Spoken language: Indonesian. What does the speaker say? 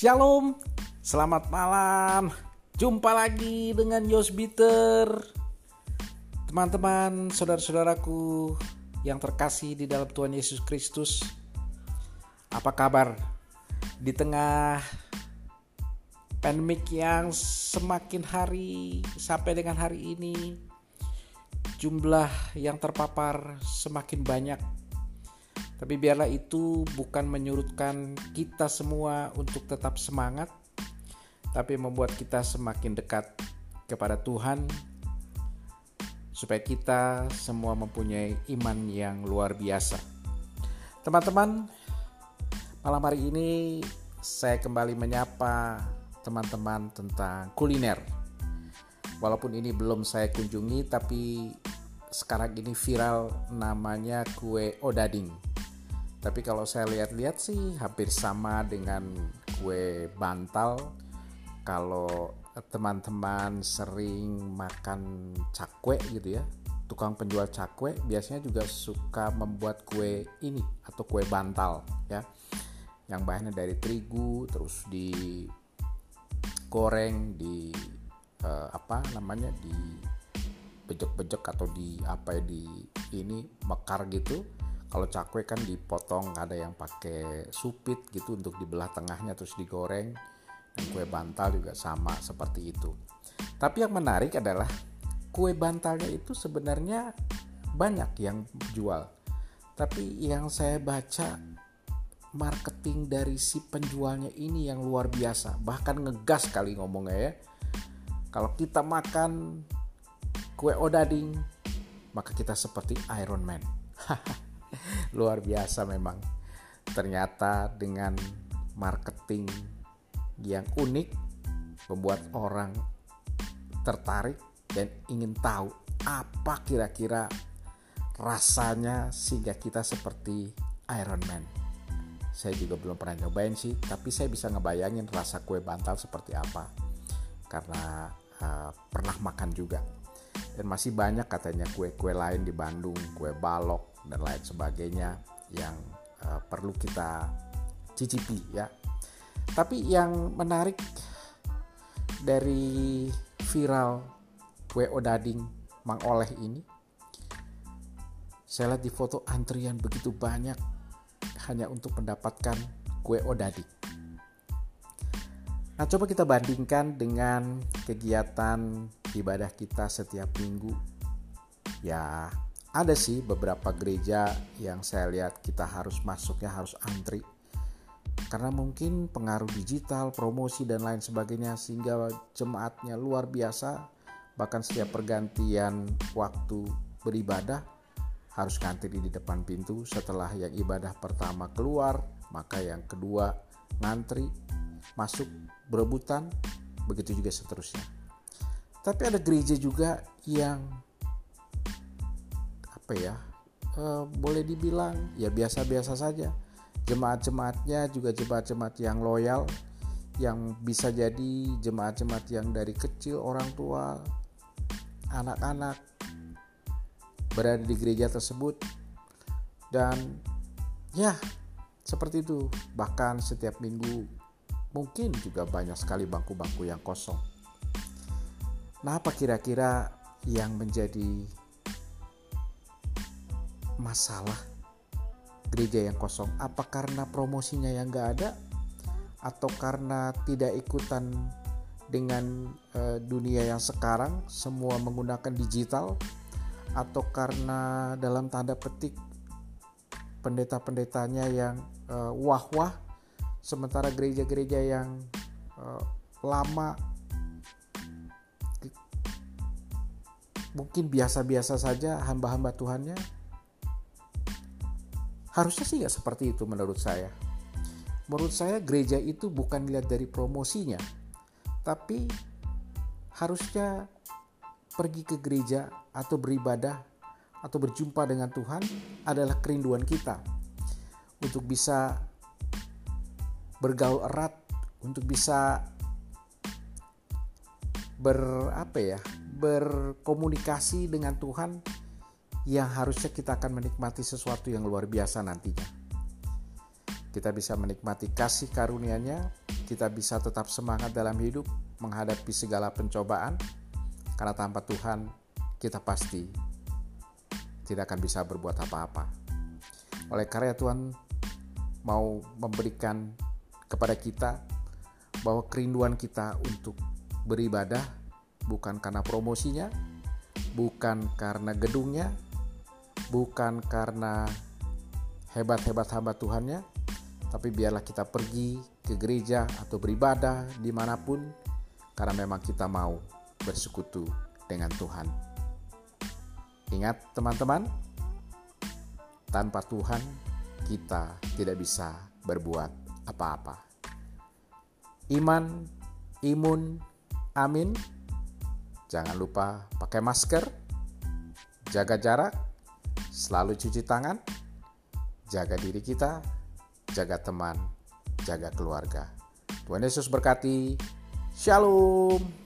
Shalom, selamat malam. Jumpa lagi dengan Yos Bitter. Teman-teman, saudara-saudaraku yang terkasih di dalam Tuhan Yesus Kristus. Apa kabar? Di tengah pandemik yang semakin hari sampai dengan hari ini jumlah yang terpapar semakin banyak tapi biarlah itu bukan menyurutkan kita semua untuk tetap semangat, tapi membuat kita semakin dekat kepada Tuhan, supaya kita semua mempunyai iman yang luar biasa. Teman-teman, malam hari ini saya kembali menyapa teman-teman tentang kuliner. Walaupun ini belum saya kunjungi, tapi sekarang ini viral namanya kue odading tapi kalau saya lihat-lihat sih hampir sama dengan kue bantal. Kalau teman-teman sering makan cakwe gitu ya, tukang penjual cakwe biasanya juga suka membuat kue ini atau kue bantal ya. Yang bahannya dari terigu terus di goreng di uh, apa namanya di bejek-bejek atau di apa ya di ini mekar gitu kalau cakwe kan dipotong ada yang pakai supit gitu untuk dibelah tengahnya terus digoreng. Dan kue bantal juga sama seperti itu. Tapi yang menarik adalah kue bantalnya itu sebenarnya banyak yang jual. Tapi yang saya baca marketing dari si penjualnya ini yang luar biasa. Bahkan ngegas kali ngomongnya ya. Kalau kita makan kue odading maka kita seperti Iron Man luar biasa memang ternyata dengan marketing yang unik membuat orang tertarik dan ingin tahu apa kira-kira rasanya sehingga kita seperti Iron Man. Saya juga belum pernah nyobain sih, tapi saya bisa ngebayangin rasa kue bantal seperti apa karena uh, pernah makan juga. Dan masih banyak katanya kue-kue lain di Bandung, kue balok, dan lain sebagainya yang uh, perlu kita cicipi ya. Tapi yang menarik dari viral WO Dading Mang Oleh ini saya lihat di foto antrian begitu banyak hanya untuk mendapatkan kue odading. Nah, coba kita bandingkan dengan kegiatan ibadah kita setiap minggu. Ya, ada sih beberapa gereja yang saya lihat kita harus masuknya harus antri. Karena mungkin pengaruh digital, promosi dan lain sebagainya sehingga jemaatnya luar biasa. Bahkan setiap pergantian waktu beribadah harus ngantri di depan pintu. Setelah yang ibadah pertama keluar maka yang kedua ngantri masuk berebutan begitu juga seterusnya. Tapi ada gereja juga yang apa ya e, boleh dibilang ya biasa-biasa saja. Jemaat-jemaatnya juga jemaat-jemaat yang loyal yang bisa jadi jemaat-jemaat yang dari kecil orang tua anak-anak berada di gereja tersebut. Dan ya seperti itu. Bahkan setiap minggu mungkin juga banyak sekali bangku-bangku yang kosong. Nah apa kira-kira yang menjadi masalah gereja yang kosong? Apa karena promosinya yang gak ada? Atau karena tidak ikutan dengan e, dunia yang sekarang semua menggunakan digital? Atau karena dalam tanda petik pendeta-pendetanya yang e, wah-wah sementara gereja-gereja yang e, lama mungkin biasa-biasa saja hamba-hamba Tuhannya Harusnya sih nggak seperti itu menurut saya. Menurut saya gereja itu bukan dilihat dari promosinya, tapi harusnya pergi ke gereja atau beribadah atau berjumpa dengan Tuhan adalah kerinduan kita untuk bisa bergaul erat, untuk bisa ber apa ya, berkomunikasi dengan Tuhan yang harusnya kita akan menikmati sesuatu yang luar biasa nantinya. Kita bisa menikmati kasih karunia-Nya, kita bisa tetap semangat dalam hidup menghadapi segala pencobaan, karena tanpa Tuhan kita pasti tidak akan bisa berbuat apa-apa. Oleh karya Tuhan mau memberikan kepada kita bahwa kerinduan kita untuk beribadah bukan karena promosinya, bukan karena gedungnya, bukan karena hebat-hebat hamba Tuhannya, tapi biarlah kita pergi ke gereja atau beribadah di mana pun karena memang kita mau bersekutu dengan Tuhan. Ingat teman-teman, tanpa Tuhan kita tidak bisa berbuat apa-apa. Iman, imun, amin. Jangan lupa pakai masker, jaga jarak, selalu cuci tangan, jaga diri kita, jaga teman, jaga keluarga. Tuhan Yesus berkati. Shalom.